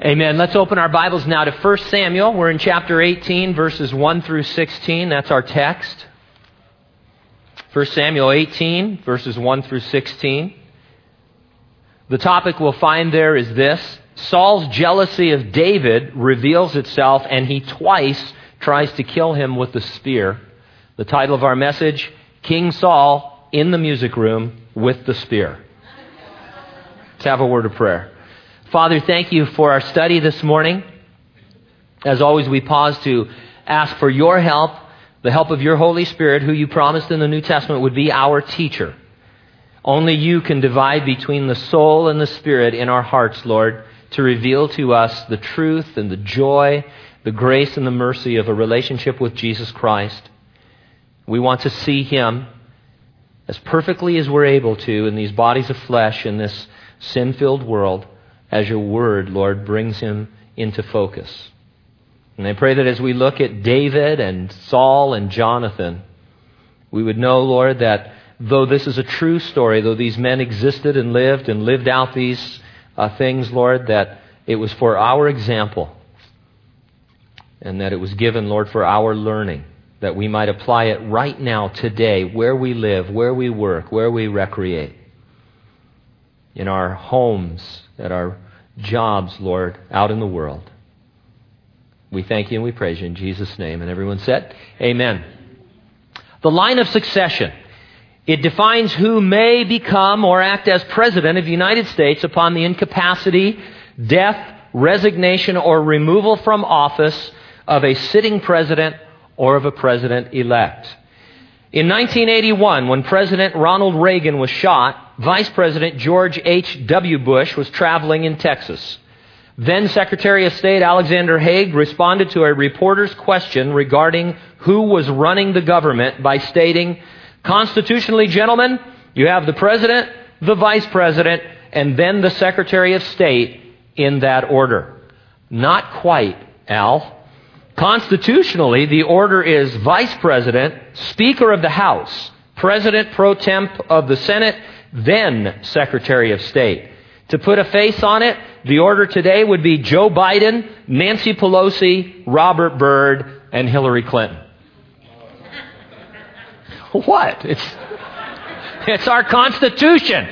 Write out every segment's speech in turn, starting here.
Amen. Let's open our Bibles now to 1 Samuel. We're in chapter 18, verses 1 through 16. That's our text. 1 Samuel 18, verses 1 through 16. The topic we'll find there is this Saul's jealousy of David reveals itself, and he twice tries to kill him with the spear. The title of our message King Saul in the music room with the spear. Let's have a word of prayer. Father, thank you for our study this morning. As always, we pause to ask for your help, the help of your Holy Spirit, who you promised in the New Testament would be our teacher. Only you can divide between the soul and the spirit in our hearts, Lord, to reveal to us the truth and the joy, the grace and the mercy of a relationship with Jesus Christ. We want to see him as perfectly as we're able to in these bodies of flesh in this sin filled world as your word, Lord, brings him into focus. And I pray that as we look at David and Saul and Jonathan, we would know, Lord, that though this is a true story, though these men existed and lived and lived out these uh, things, Lord, that it was for our example and that it was given, Lord, for our learning, that we might apply it right now, today, where we live, where we work, where we recreate, in our homes, at our jobs, Lord, out in the world. We thank you and we praise you in Jesus' name. And everyone said, Amen. The line of succession. It defines who may become or act as president of the United States upon the incapacity, death, resignation, or removal from office of a sitting president or of a president elect. In 1981, when President Ronald Reagan was shot, Vice President George H.W. Bush was traveling in Texas. Then Secretary of State Alexander Haig responded to a reporter's question regarding who was running the government by stating, Constitutionally, gentlemen, you have the President, the Vice President, and then the Secretary of State in that order. Not quite, Al. Constitutionally, the order is Vice President, Speaker of the House, President pro tem of the Senate, then Secretary of State. To put a face on it, the order today would be Joe Biden, Nancy Pelosi, Robert Byrd, and Hillary Clinton. What? It's, it's our Constitution.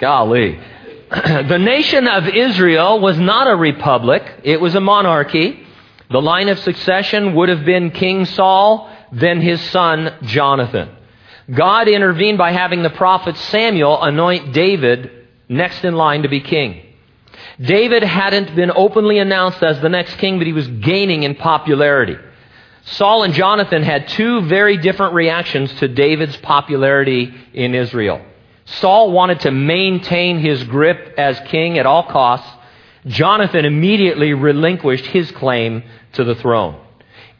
Golly. the nation of Israel was not a republic, it was a monarchy. The line of succession would have been King Saul, then his son Jonathan. God intervened by having the prophet Samuel anoint David next in line to be king. David hadn't been openly announced as the next king, but he was gaining in popularity. Saul and Jonathan had two very different reactions to David's popularity in Israel. Saul wanted to maintain his grip as king at all costs. Jonathan immediately relinquished his claim to the throne.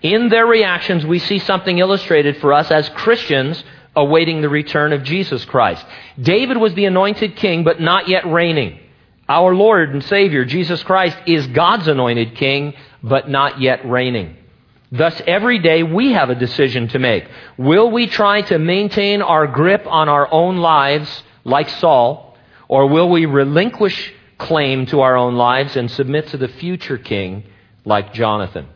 In their reactions, we see something illustrated for us as Christians awaiting the return of Jesus Christ. David was the anointed king, but not yet reigning. Our Lord and Savior, Jesus Christ, is God's anointed king, but not yet reigning. Thus, every day we have a decision to make. Will we try to maintain our grip on our own lives like Saul, or will we relinquish claim to our own lives and submit to the future king like Jonathan?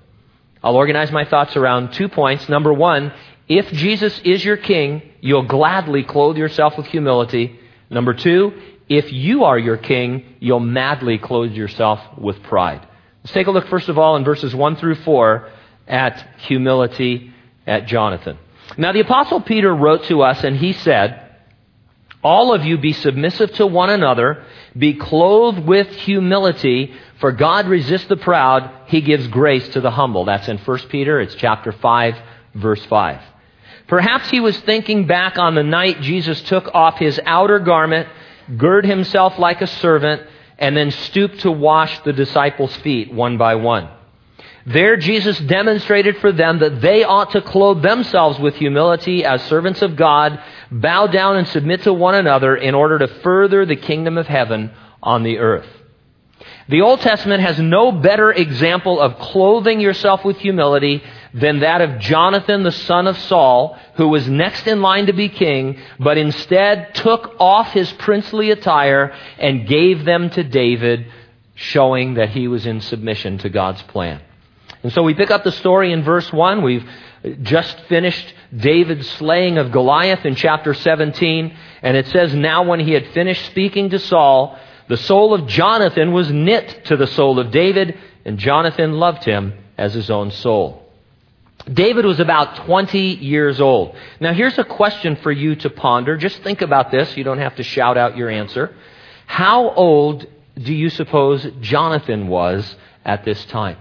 I'll organize my thoughts around two points. Number one, if Jesus is your king, you'll gladly clothe yourself with humility. Number two, if you are your king, you'll madly clothe yourself with pride. Let's take a look, first of all, in verses 1 through 4 at humility at Jonathan. Now, the Apostle Peter wrote to us and he said, All of you be submissive to one another, be clothed with humility, for God resists the proud, he gives grace to the humble. That's in 1 Peter, it's chapter 5, verse 5. Perhaps he was thinking back on the night Jesus took off his outer garment, girded himself like a servant, and then stooped to wash the disciples' feet one by one. There, Jesus demonstrated for them that they ought to clothe themselves with humility as servants of God, bow down and submit to one another in order to further the kingdom of heaven on the earth. The Old Testament has no better example of clothing yourself with humility than that of Jonathan, the son of Saul, who was next in line to be king, but instead took off his princely attire and gave them to David showing that he was in submission to God's plan. And so we pick up the story in verse 1. We've just finished David's slaying of Goliath in chapter 17. And it says, Now when he had finished speaking to Saul, the soul of Jonathan was knit to the soul of David, and Jonathan loved him as his own soul. David was about 20 years old. Now here's a question for you to ponder. Just think about this. You don't have to shout out your answer. How old do you suppose Jonathan was at this time?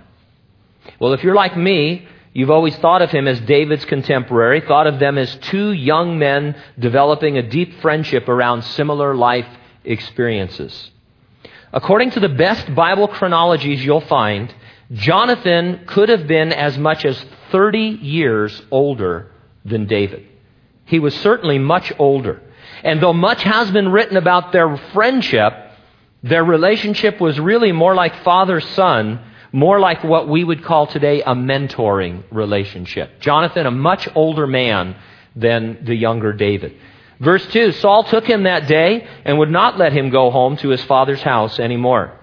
Well, if you're like me, you've always thought of him as David's contemporary, thought of them as two young men developing a deep friendship around similar life experiences. According to the best Bible chronologies you'll find, Jonathan could have been as much as 30 years older than David. He was certainly much older. And though much has been written about their friendship, their relationship was really more like father son, more like what we would call today a mentoring relationship. Jonathan, a much older man than the younger David. Verse 2 Saul took him that day and would not let him go home to his father's house anymore.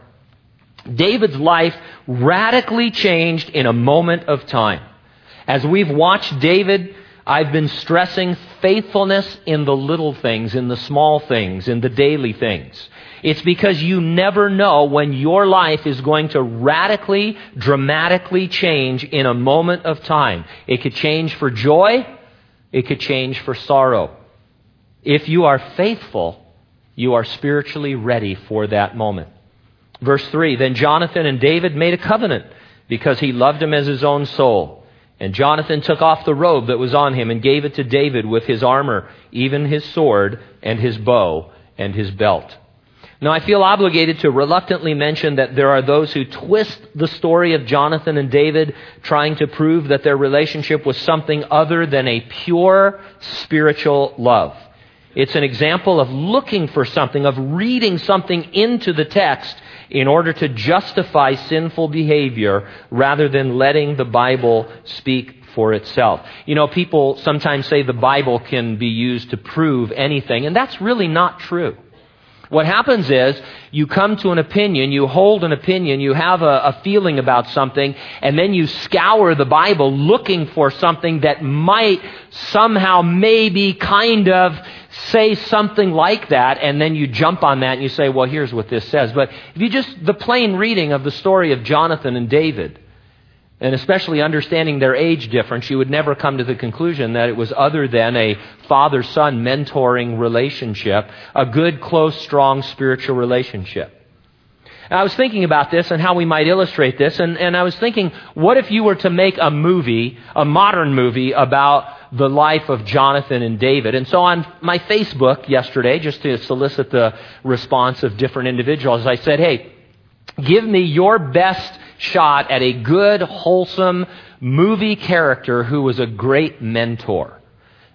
David's life radically changed in a moment of time. As we've watched David, I've been stressing faithfulness in the little things, in the small things, in the daily things. It's because you never know when your life is going to radically, dramatically change in a moment of time. It could change for joy, it could change for sorrow. If you are faithful, you are spiritually ready for that moment. Verse 3 Then Jonathan and David made a covenant because he loved him as his own soul. And Jonathan took off the robe that was on him and gave it to David with his armor, even his sword and his bow and his belt. Now, I feel obligated to reluctantly mention that there are those who twist the story of Jonathan and David, trying to prove that their relationship was something other than a pure spiritual love. It's an example of looking for something, of reading something into the text in order to justify sinful behavior rather than letting the Bible speak for itself. You know, people sometimes say the Bible can be used to prove anything, and that's really not true. What happens is you come to an opinion, you hold an opinion, you have a, a, feeling about something, and then you scour the Bible looking for something that might somehow, maybe, kind of say something like that, and then you jump on that and you say, well, here's what this says. But if you just, the plain reading of the story of Jonathan and David, and especially understanding their age difference, you would never come to the conclusion that it was other than a father son mentoring relationship, a good, close, strong spiritual relationship. And I was thinking about this and how we might illustrate this, and, and I was thinking, what if you were to make a movie, a modern movie, about the life of Jonathan and David? And so on my Facebook yesterday, just to solicit the response of different individuals, I said, hey, give me your best shot at a good, wholesome movie character who was a great mentor.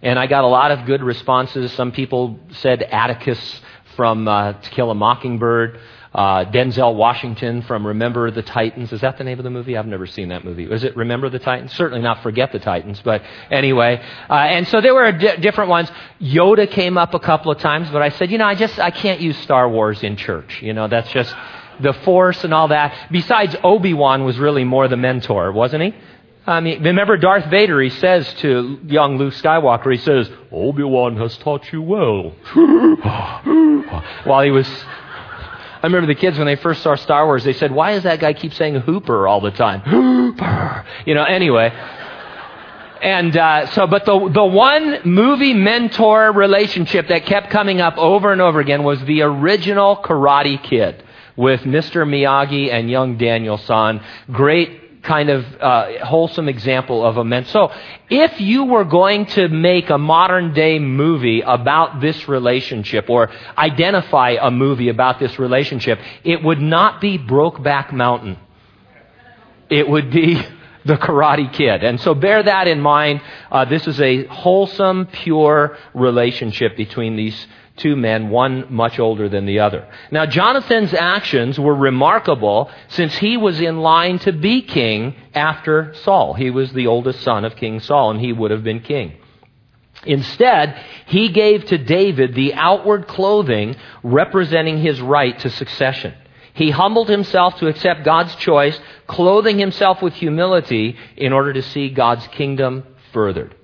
And I got a lot of good responses. Some people said Atticus from uh, To Kill a Mockingbird. Uh, Denzel Washington from Remember the Titans. Is that the name of the movie? I've never seen that movie. Was it Remember the Titans? Certainly not Forget the Titans, but anyway. Uh, and so there were d- different ones. Yoda came up a couple of times, but I said, you know, I just, I can't use Star Wars in church. You know, that's just the Force and all that. Besides, Obi-Wan was really more the mentor, wasn't he? I mean, remember Darth Vader, he says to young Luke Skywalker, he says, Obi-Wan has taught you well. While he was I remember the kids when they first saw Star Wars, they said, "Why does that guy keep saying Hooper all the time?" Hooper, you know. Anyway, and uh, so, but the the one movie mentor relationship that kept coming up over and over again was the original Karate Kid with Mr. Miyagi and young Daniel San. Great kind of uh, wholesome example of a man. So, if you were going to make a modern day movie about this relationship or identify a movie about this relationship, it would not be Brokeback Mountain. It would be the Karate Kid. And so bear that in mind. Uh, this is a wholesome, pure relationship between these two men, one much older than the other. Now, Jonathan's actions were remarkable since he was in line to be king after Saul. He was the oldest son of King Saul, and he would have been king. Instead, he gave to David the outward clothing representing his right to succession. He humbled himself to accept God's choice, clothing himself with humility in order to see God's kingdom furthered.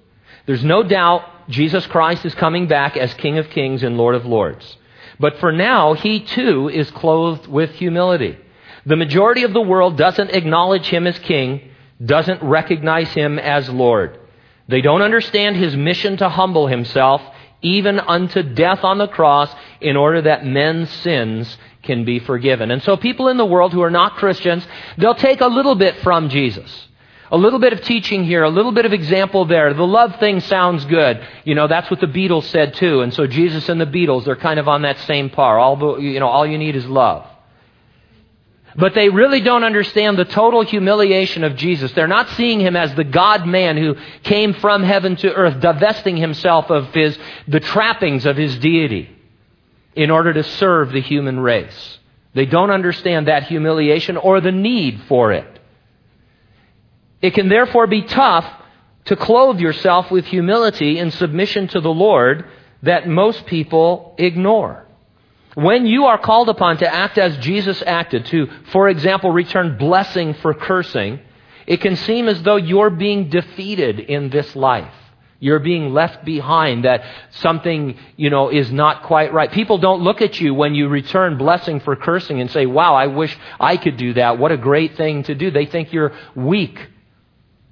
There's no doubt Jesus Christ is coming back as King of Kings and Lord of Lords. But for now, he too is clothed with humility. The majority of the world doesn't acknowledge him as king, doesn't recognize him as Lord. They don't understand his mission to humble himself, even unto death on the cross, in order that men's sins can be forgiven. And so people in the world who are not Christians, they'll take a little bit from Jesus. A little bit of teaching here, a little bit of example there. The love thing sounds good. You know, that's what the Beatles said too. And so Jesus and the Beatles, they're kind of on that same par. All you know, all you need is love. But they really don't understand the total humiliation of Jesus. They're not seeing him as the God man who came from heaven to earth, divesting himself of his, the trappings of his deity in order to serve the human race. They don't understand that humiliation or the need for it. It can therefore be tough to clothe yourself with humility and submission to the Lord that most people ignore. When you are called upon to act as Jesus acted, to, for example, return blessing for cursing, it can seem as though you're being defeated in this life. You're being left behind, that something, you know, is not quite right. People don't look at you when you return blessing for cursing and say, wow, I wish I could do that. What a great thing to do. They think you're weak.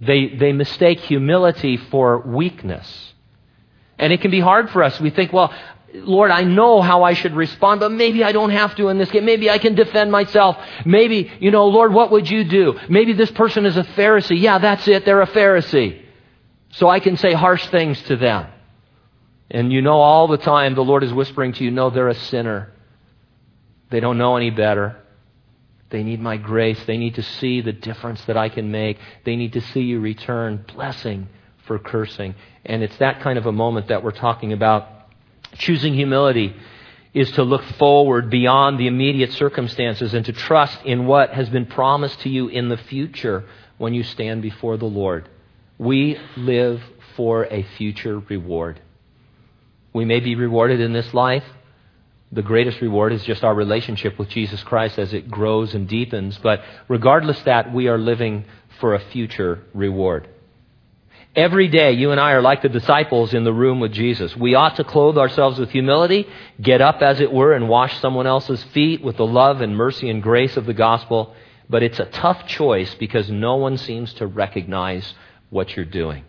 They, they mistake humility for weakness. And it can be hard for us. We think, well, Lord, I know how I should respond, but maybe I don't have to in this case. Maybe I can defend myself. Maybe, you know, Lord, what would you do? Maybe this person is a Pharisee. Yeah, that's it. They're a Pharisee. So I can say harsh things to them. And you know all the time the Lord is whispering to you, no, they're a sinner. They don't know any better. They need my grace. They need to see the difference that I can make. They need to see you return blessing for cursing. And it's that kind of a moment that we're talking about. Choosing humility is to look forward beyond the immediate circumstances and to trust in what has been promised to you in the future when you stand before the Lord. We live for a future reward. We may be rewarded in this life. The greatest reward is just our relationship with Jesus Christ as it grows and deepens. But regardless that, we are living for a future reward. Every day, you and I are like the disciples in the room with Jesus. We ought to clothe ourselves with humility, get up, as it were, and wash someone else's feet with the love and mercy and grace of the gospel. But it's a tough choice because no one seems to recognize what you're doing.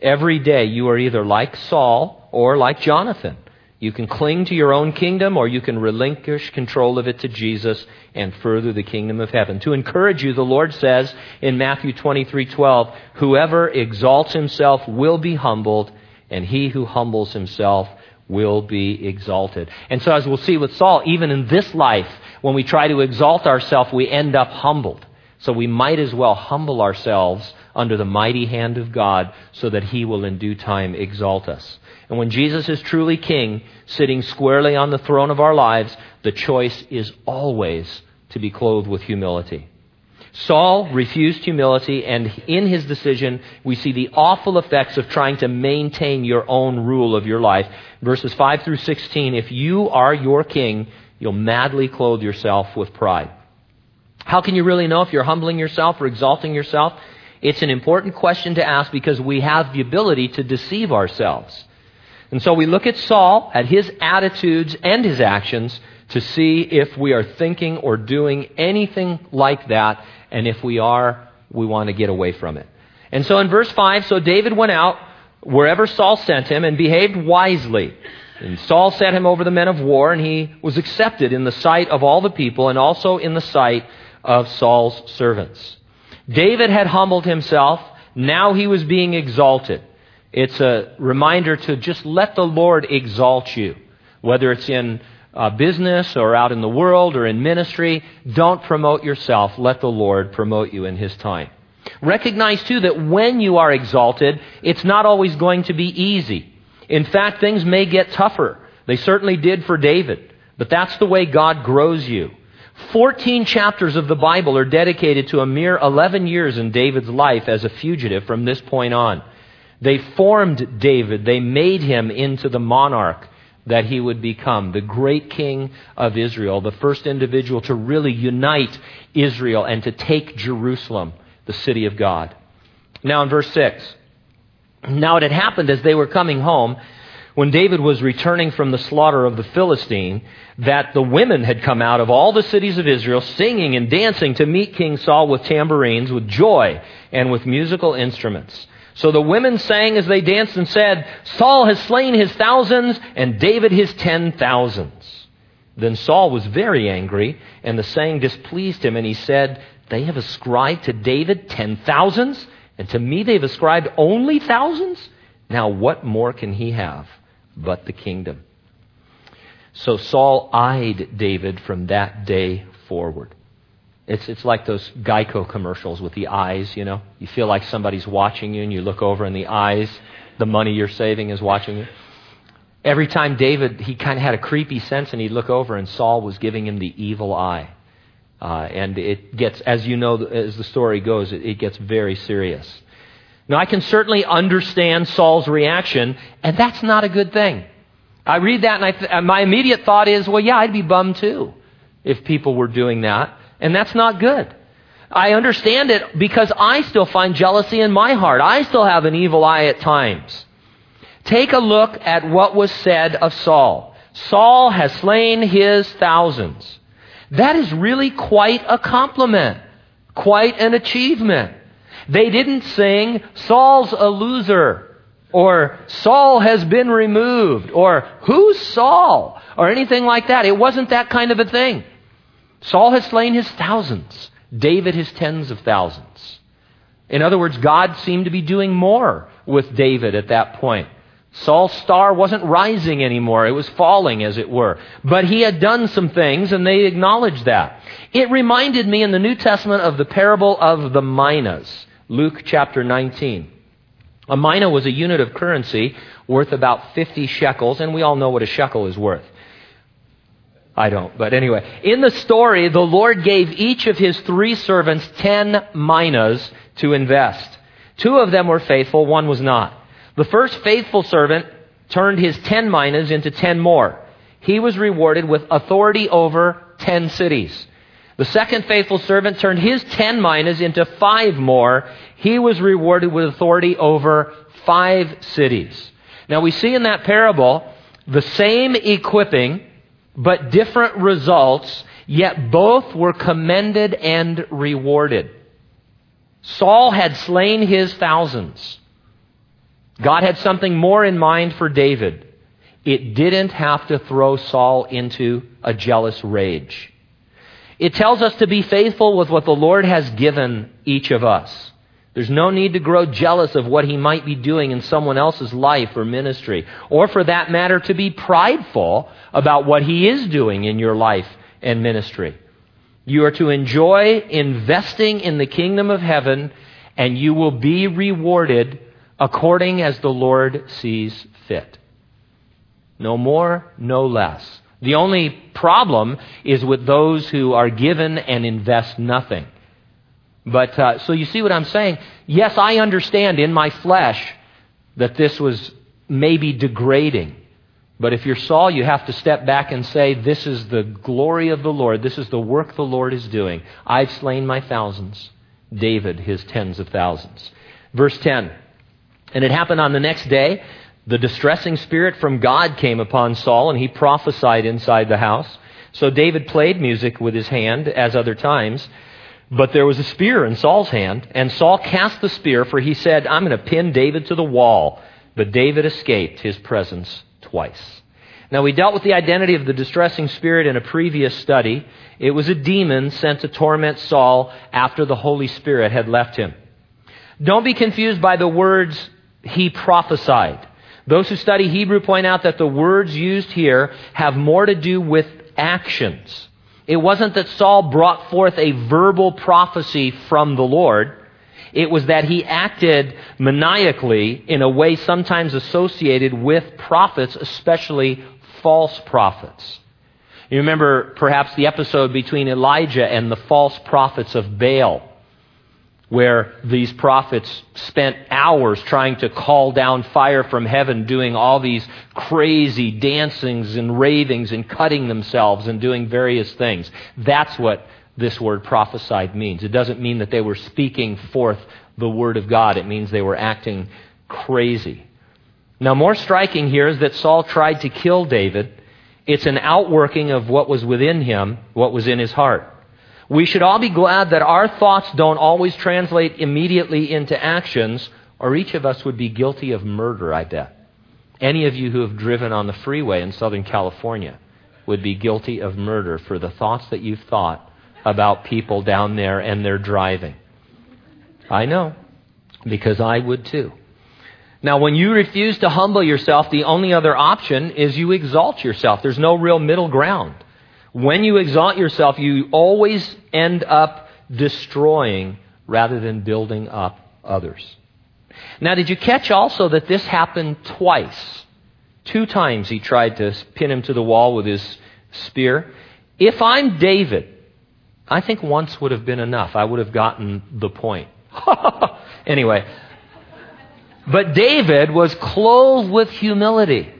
Every day you are either like Saul or like Jonathan. You can cling to your own kingdom or you can relinquish control of it to Jesus and further the kingdom of heaven. To encourage you, the Lord says in Matthew 23:12, "Whoever exalts himself will be humbled, and he who humbles himself will be exalted." And so as we'll see with Saul, even in this life, when we try to exalt ourselves, we end up humbled. So we might as well humble ourselves under the mighty hand of God so that he will in due time exalt us. And when Jesus is truly king, sitting squarely on the throne of our lives, the choice is always to be clothed with humility. Saul refused humility, and in his decision, we see the awful effects of trying to maintain your own rule of your life. Verses 5 through 16 If you are your king, you'll madly clothe yourself with pride. How can you really know if you're humbling yourself or exalting yourself? It's an important question to ask because we have the ability to deceive ourselves. And so we look at Saul, at his attitudes and his actions to see if we are thinking or doing anything like that. And if we are, we want to get away from it. And so in verse 5, so David went out wherever Saul sent him and behaved wisely. And Saul set him over the men of war, and he was accepted in the sight of all the people and also in the sight of Saul's servants. David had humbled himself. Now he was being exalted. It's a reminder to just let the Lord exalt you, whether it's in uh, business or out in the world or in ministry. Don't promote yourself. Let the Lord promote you in His time. Recognize, too, that when you are exalted, it's not always going to be easy. In fact, things may get tougher. They certainly did for David. But that's the way God grows you. 14 chapters of the Bible are dedicated to a mere 11 years in David's life as a fugitive from this point on. They formed David, they made him into the monarch that he would become the great king of Israel, the first individual to really unite Israel and to take Jerusalem, the city of God. Now, in verse 6, now it had happened as they were coming home, when David was returning from the slaughter of the Philistine, that the women had come out of all the cities of Israel singing and dancing to meet King Saul with tambourines, with joy, and with musical instruments. So the women sang as they danced and said, Saul has slain his thousands and David his ten thousands. Then Saul was very angry, and the saying displeased him, and he said, They have ascribed to David ten thousands, and to me they've ascribed only thousands? Now what more can he have but the kingdom? So Saul eyed David from that day forward. It's, it's like those Geico commercials with the eyes, you know. You feel like somebody's watching you, and you look over, and the eyes, the money you're saving, is watching you. Every time David, he kind of had a creepy sense, and he'd look over, and Saul was giving him the evil eye. Uh, and it gets, as you know, as the story goes, it, it gets very serious. Now, I can certainly understand Saul's reaction, and that's not a good thing. I read that, and I th- my immediate thought is, well, yeah, I'd be bummed too if people were doing that. And that's not good. I understand it because I still find jealousy in my heart. I still have an evil eye at times. Take a look at what was said of Saul. Saul has slain his thousands. That is really quite a compliment, quite an achievement. They didn't sing, Saul's a loser, or Saul has been removed, or who's Saul, or anything like that. It wasn't that kind of a thing. Saul has slain his thousands, David his tens of thousands. In other words, God seemed to be doing more with David at that point. Saul's star wasn't rising anymore. It was falling, as it were. But he had done some things, and they acknowledged that. It reminded me in the New Testament of the parable of the minas, Luke chapter 19. A mina was a unit of currency worth about 50 shekels, and we all know what a shekel is worth. I don't. But anyway, in the story, the Lord gave each of his three servants ten minas to invest. Two of them were faithful, one was not. The first faithful servant turned his ten minas into ten more. He was rewarded with authority over ten cities. The second faithful servant turned his ten minas into five more. He was rewarded with authority over five cities. Now we see in that parable the same equipping but different results, yet both were commended and rewarded. Saul had slain his thousands. God had something more in mind for David. It didn't have to throw Saul into a jealous rage. It tells us to be faithful with what the Lord has given each of us. There's no need to grow jealous of what he might be doing in someone else's life or ministry, or for that matter, to be prideful about what he is doing in your life and ministry. You are to enjoy investing in the kingdom of heaven, and you will be rewarded according as the Lord sees fit. No more, no less. The only problem is with those who are given and invest nothing. But uh, so you see what I'm saying? Yes, I understand in my flesh that this was maybe degrading. But if you're Saul, you have to step back and say, This is the glory of the Lord. This is the work the Lord is doing. I've slain my thousands. David, his tens of thousands. Verse 10. And it happened on the next day. The distressing spirit from God came upon Saul, and he prophesied inside the house. So David played music with his hand, as other times. But there was a spear in Saul's hand, and Saul cast the spear, for he said, I'm going to pin David to the wall. But David escaped his presence twice. Now, we dealt with the identity of the distressing spirit in a previous study. It was a demon sent to torment Saul after the Holy Spirit had left him. Don't be confused by the words he prophesied. Those who study Hebrew point out that the words used here have more to do with actions. It wasn't that Saul brought forth a verbal prophecy from the Lord. It was that he acted maniacally in a way sometimes associated with prophets, especially false prophets. You remember perhaps the episode between Elijah and the false prophets of Baal. Where these prophets spent hours trying to call down fire from heaven, doing all these crazy dancings and ravings and cutting themselves and doing various things. That's what this word prophesied means. It doesn't mean that they were speaking forth the word of God, it means they were acting crazy. Now, more striking here is that Saul tried to kill David. It's an outworking of what was within him, what was in his heart. We should all be glad that our thoughts don't always translate immediately into actions, or each of us would be guilty of murder, I bet. Any of you who have driven on the freeway in Southern California would be guilty of murder for the thoughts that you've thought about people down there and their driving. I know, because I would too. Now, when you refuse to humble yourself, the only other option is you exalt yourself. There's no real middle ground. When you exalt yourself, you always end up destroying rather than building up others. Now, did you catch also that this happened twice? Two times he tried to pin him to the wall with his spear. If I'm David, I think once would have been enough. I would have gotten the point. anyway, but David was clothed with humility.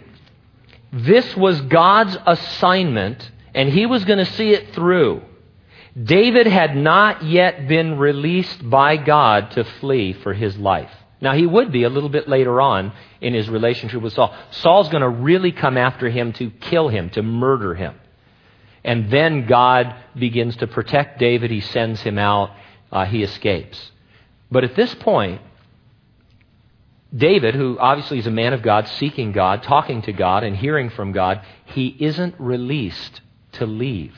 This was God's assignment and he was going to see it through. David had not yet been released by God to flee for his life. Now, he would be a little bit later on in his relationship with Saul. Saul's going to really come after him to kill him, to murder him. And then God begins to protect David. He sends him out. Uh, he escapes. But at this point, David, who obviously is a man of God, seeking God, talking to God, and hearing from God, he isn't released to leave,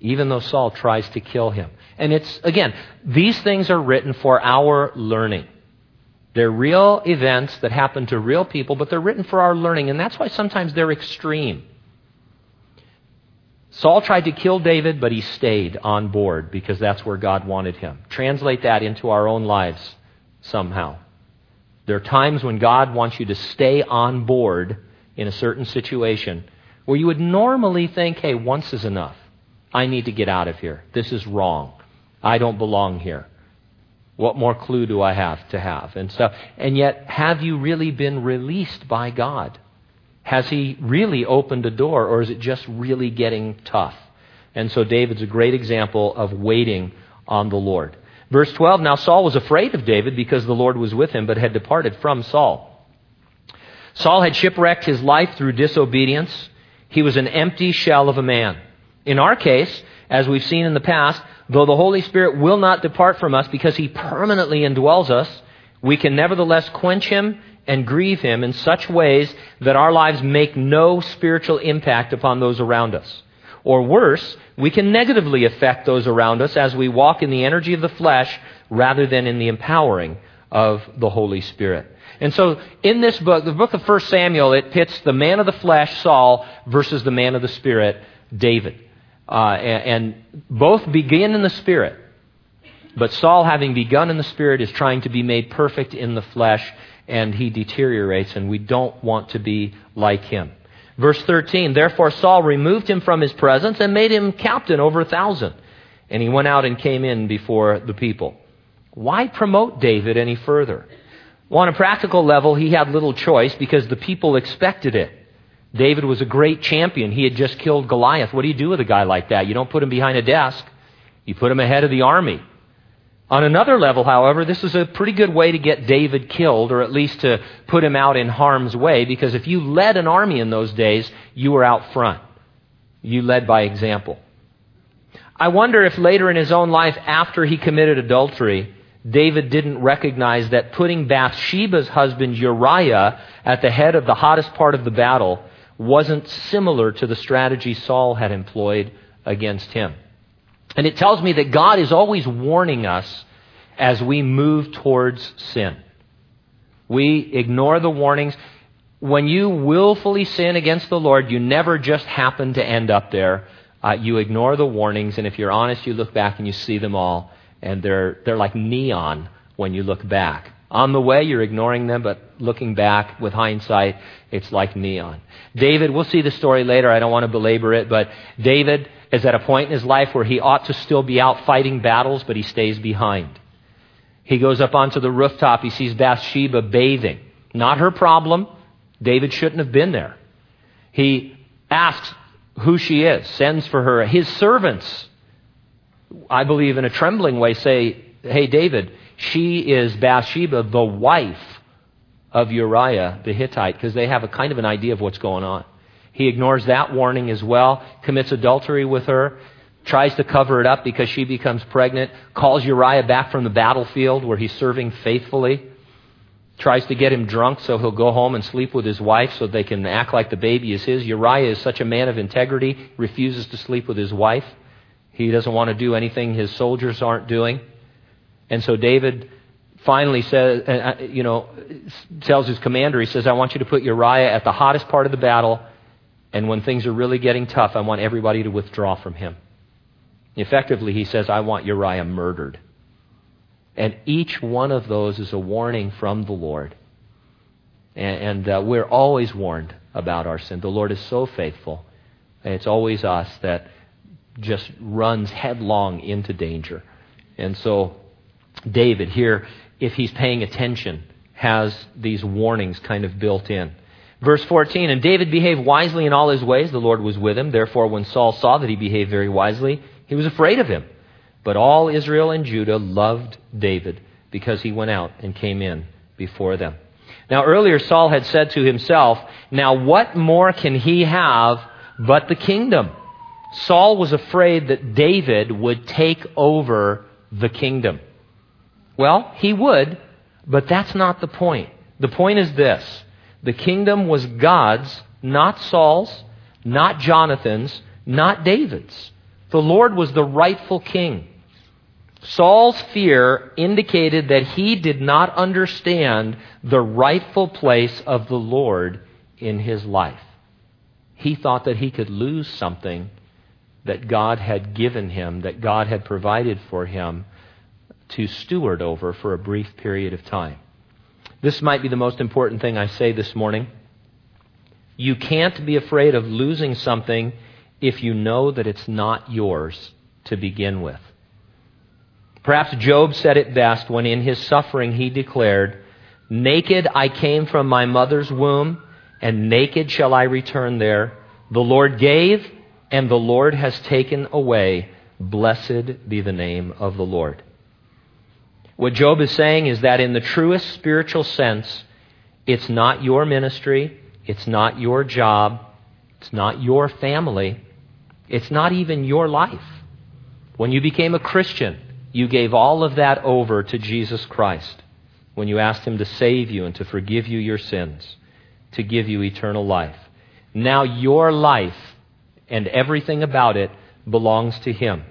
even though Saul tries to kill him. And it's, again, these things are written for our learning. They're real events that happen to real people, but they're written for our learning, and that's why sometimes they're extreme. Saul tried to kill David, but he stayed on board because that's where God wanted him. Translate that into our own lives somehow. There are times when God wants you to stay on board in a certain situation where you would normally think, hey, once is enough. I need to get out of here. This is wrong. I don't belong here. What more clue do I have to have? And stuff. And yet, have you really been released by God? Has He really opened a door, or is it just really getting tough? And so David's a great example of waiting on the Lord. Verse 12 Now Saul was afraid of David because the Lord was with him, but had departed from Saul. Saul had shipwrecked his life through disobedience. He was an empty shell of a man. In our case, as we've seen in the past, though the Holy Spirit will not depart from us because he permanently indwells us, we can nevertheless quench him and grieve him in such ways that our lives make no spiritual impact upon those around us. Or worse, we can negatively affect those around us as we walk in the energy of the flesh rather than in the empowering of the Holy Spirit. And so in this book, the book of 1 Samuel, it pits the man of the flesh, Saul, versus the man of the spirit, David. Uh, and, and both begin in the spirit. But Saul, having begun in the spirit, is trying to be made perfect in the flesh, and he deteriorates, and we don't want to be like him. Verse 13 Therefore Saul removed him from his presence and made him captain over a thousand. And he went out and came in before the people. Why promote David any further? Well, on a practical level, he had little choice because the people expected it. David was a great champion. He had just killed Goliath. What do you do with a guy like that? You don't put him behind a desk, you put him ahead of the army. On another level, however, this is a pretty good way to get David killed, or at least to put him out in harm's way, because if you led an army in those days, you were out front. You led by example. I wonder if later in his own life, after he committed adultery, David didn't recognize that putting Bathsheba's husband Uriah at the head of the hottest part of the battle wasn't similar to the strategy Saul had employed against him. And it tells me that God is always warning us as we move towards sin. We ignore the warnings. When you willfully sin against the Lord, you never just happen to end up there. Uh, you ignore the warnings, and if you're honest, you look back and you see them all and they're, they're like neon when you look back. On the way, you're ignoring them, but looking back with hindsight, it's like neon. David, we'll see the story later. I don't want to belabor it, but David is at a point in his life where he ought to still be out fighting battles, but he stays behind. He goes up onto the rooftop. He sees Bathsheba bathing. Not her problem. David shouldn't have been there. He asks who she is, sends for her. His servants, I believe in a trembling way, say, Hey, David, she is Bathsheba, the wife of Uriah the Hittite, because they have a kind of an idea of what's going on. He ignores that warning as well, commits adultery with her, tries to cover it up because she becomes pregnant, calls Uriah back from the battlefield where he's serving faithfully, tries to get him drunk so he'll go home and sleep with his wife so they can act like the baby is his. Uriah is such a man of integrity, refuses to sleep with his wife. He doesn't want to do anything his soldiers aren't doing. And so David finally says, uh, uh, you know, tells his commander, he says, I want you to put Uriah at the hottest part of the battle, and when things are really getting tough, I want everybody to withdraw from him. Effectively, he says, I want Uriah murdered. And each one of those is a warning from the Lord. And, and uh, we're always warned about our sin. The Lord is so faithful. And it's always us that just runs headlong into danger. And so, David here, if he's paying attention, has these warnings kind of built in. Verse 14 And David behaved wisely in all his ways. The Lord was with him. Therefore, when Saul saw that he behaved very wisely, he was afraid of him. But all Israel and Judah loved David because he went out and came in before them. Now, earlier, Saul had said to himself, Now, what more can he have but the kingdom? Saul was afraid that David would take over the kingdom. Well, he would, but that's not the point. The point is this the kingdom was God's, not Saul's, not Jonathan's, not David's. The Lord was the rightful king. Saul's fear indicated that he did not understand the rightful place of the Lord in his life. He thought that he could lose something that God had given him, that God had provided for him to steward over for a brief period of time. This might be the most important thing I say this morning. You can't be afraid of losing something if you know that it's not yours to begin with. Perhaps Job said it best when in his suffering he declared, Naked I came from my mother's womb, and naked shall I return there. The Lord gave, and the Lord has taken away. Blessed be the name of the Lord. What Job is saying is that in the truest spiritual sense, it's not your ministry, it's not your job, it's not your family, it's not even your life. When you became a Christian, you gave all of that over to Jesus Christ when you asked Him to save you and to forgive you your sins, to give you eternal life. Now your life and everything about it belongs to Him.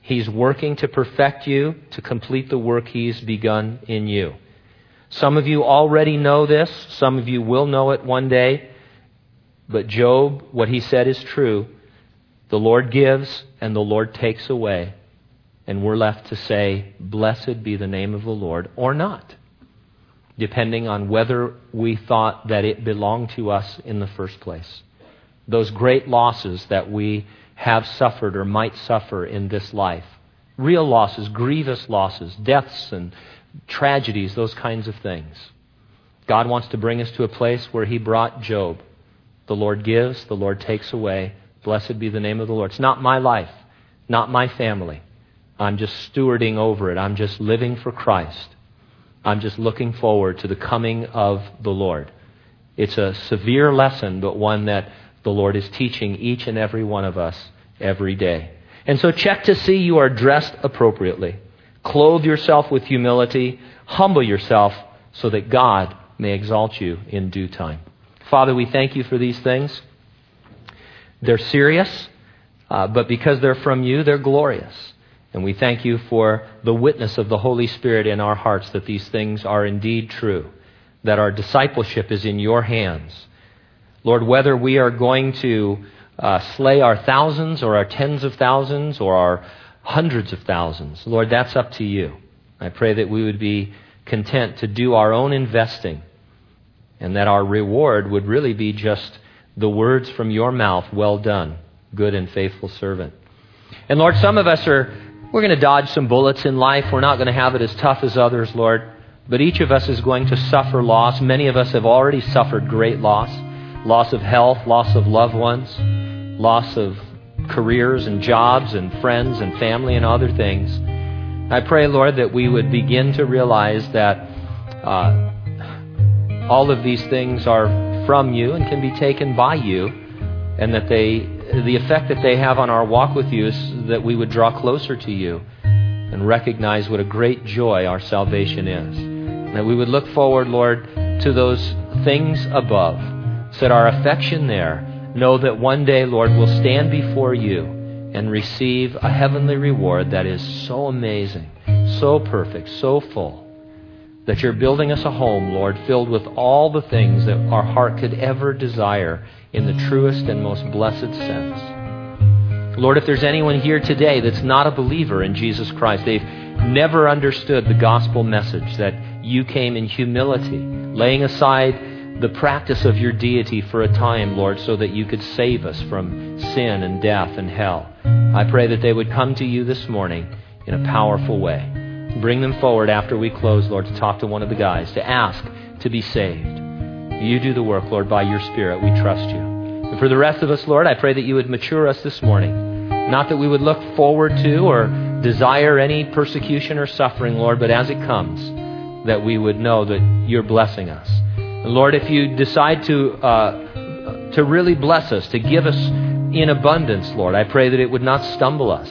He's working to perfect you, to complete the work He's begun in you. Some of you already know this. Some of you will know it one day. But Job, what he said is true. The Lord gives and the Lord takes away. And we're left to say, Blessed be the name of the Lord, or not, depending on whether we thought that it belonged to us in the first place. Those great losses that we have suffered or might suffer in this life. Real losses, grievous losses, deaths and tragedies, those kinds of things. God wants to bring us to a place where He brought Job. The Lord gives, the Lord takes away. Blessed be the name of the Lord. It's not my life, not my family. I'm just stewarding over it. I'm just living for Christ. I'm just looking forward to the coming of the Lord. It's a severe lesson, but one that the Lord is teaching each and every one of us every day. And so check to see you are dressed appropriately. Clothe yourself with humility. Humble yourself so that God may exalt you in due time. Father, we thank you for these things. They're serious, uh, but because they're from you, they're glorious. And we thank you for the witness of the Holy Spirit in our hearts that these things are indeed true, that our discipleship is in your hands Lord, whether we are going to uh, slay our thousands or our tens of thousands or our hundreds of thousands, Lord, that's up to you. I pray that we would be content to do our own investing and that our reward would really be just the words from your mouth, well done, good and faithful servant. And Lord, some of us are We're going to dodge some bullets in life. We're not going to have it as tough as others, Lord. But each of us is going to suffer loss. Many of us have already suffered great loss loss of health, loss of loved ones, loss of careers and jobs and friends and family and other things. I pray, Lord, that we would begin to realize that uh, all of these things are from you and can be taken by you, and that they, the effect that they have on our walk with you is that we would draw closer to you and recognize what a great joy our salvation is. And that we would look forward, Lord, to those things above, that our affection there know that one day, Lord, we'll stand before you and receive a heavenly reward that is so amazing, so perfect, so full, that you're building us a home, Lord, filled with all the things that our heart could ever desire in the truest and most blessed sense. Lord, if there's anyone here today that's not a believer in Jesus Christ, they've never understood the gospel message that you came in humility, laying aside the practice of your deity for a time, Lord, so that you could save us from sin and death and hell. I pray that they would come to you this morning in a powerful way. Bring them forward after we close, Lord, to talk to one of the guys, to ask to be saved. You do the work, Lord, by your Spirit. We trust you. And for the rest of us, Lord, I pray that you would mature us this morning. Not that we would look forward to or desire any persecution or suffering, Lord, but as it comes, that we would know that you're blessing us. Lord, if you decide to, uh, to really bless us, to give us in abundance, Lord, I pray that it would not stumble us,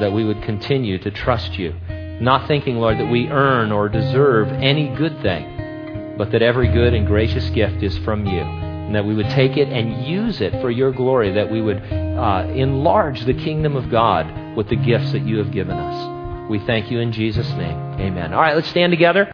that we would continue to trust you, not thinking, Lord, that we earn or deserve any good thing, but that every good and gracious gift is from you, and that we would take it and use it for your glory, that we would uh, enlarge the kingdom of God with the gifts that you have given us. We thank you in Jesus' name. Amen. All right, let's stand together.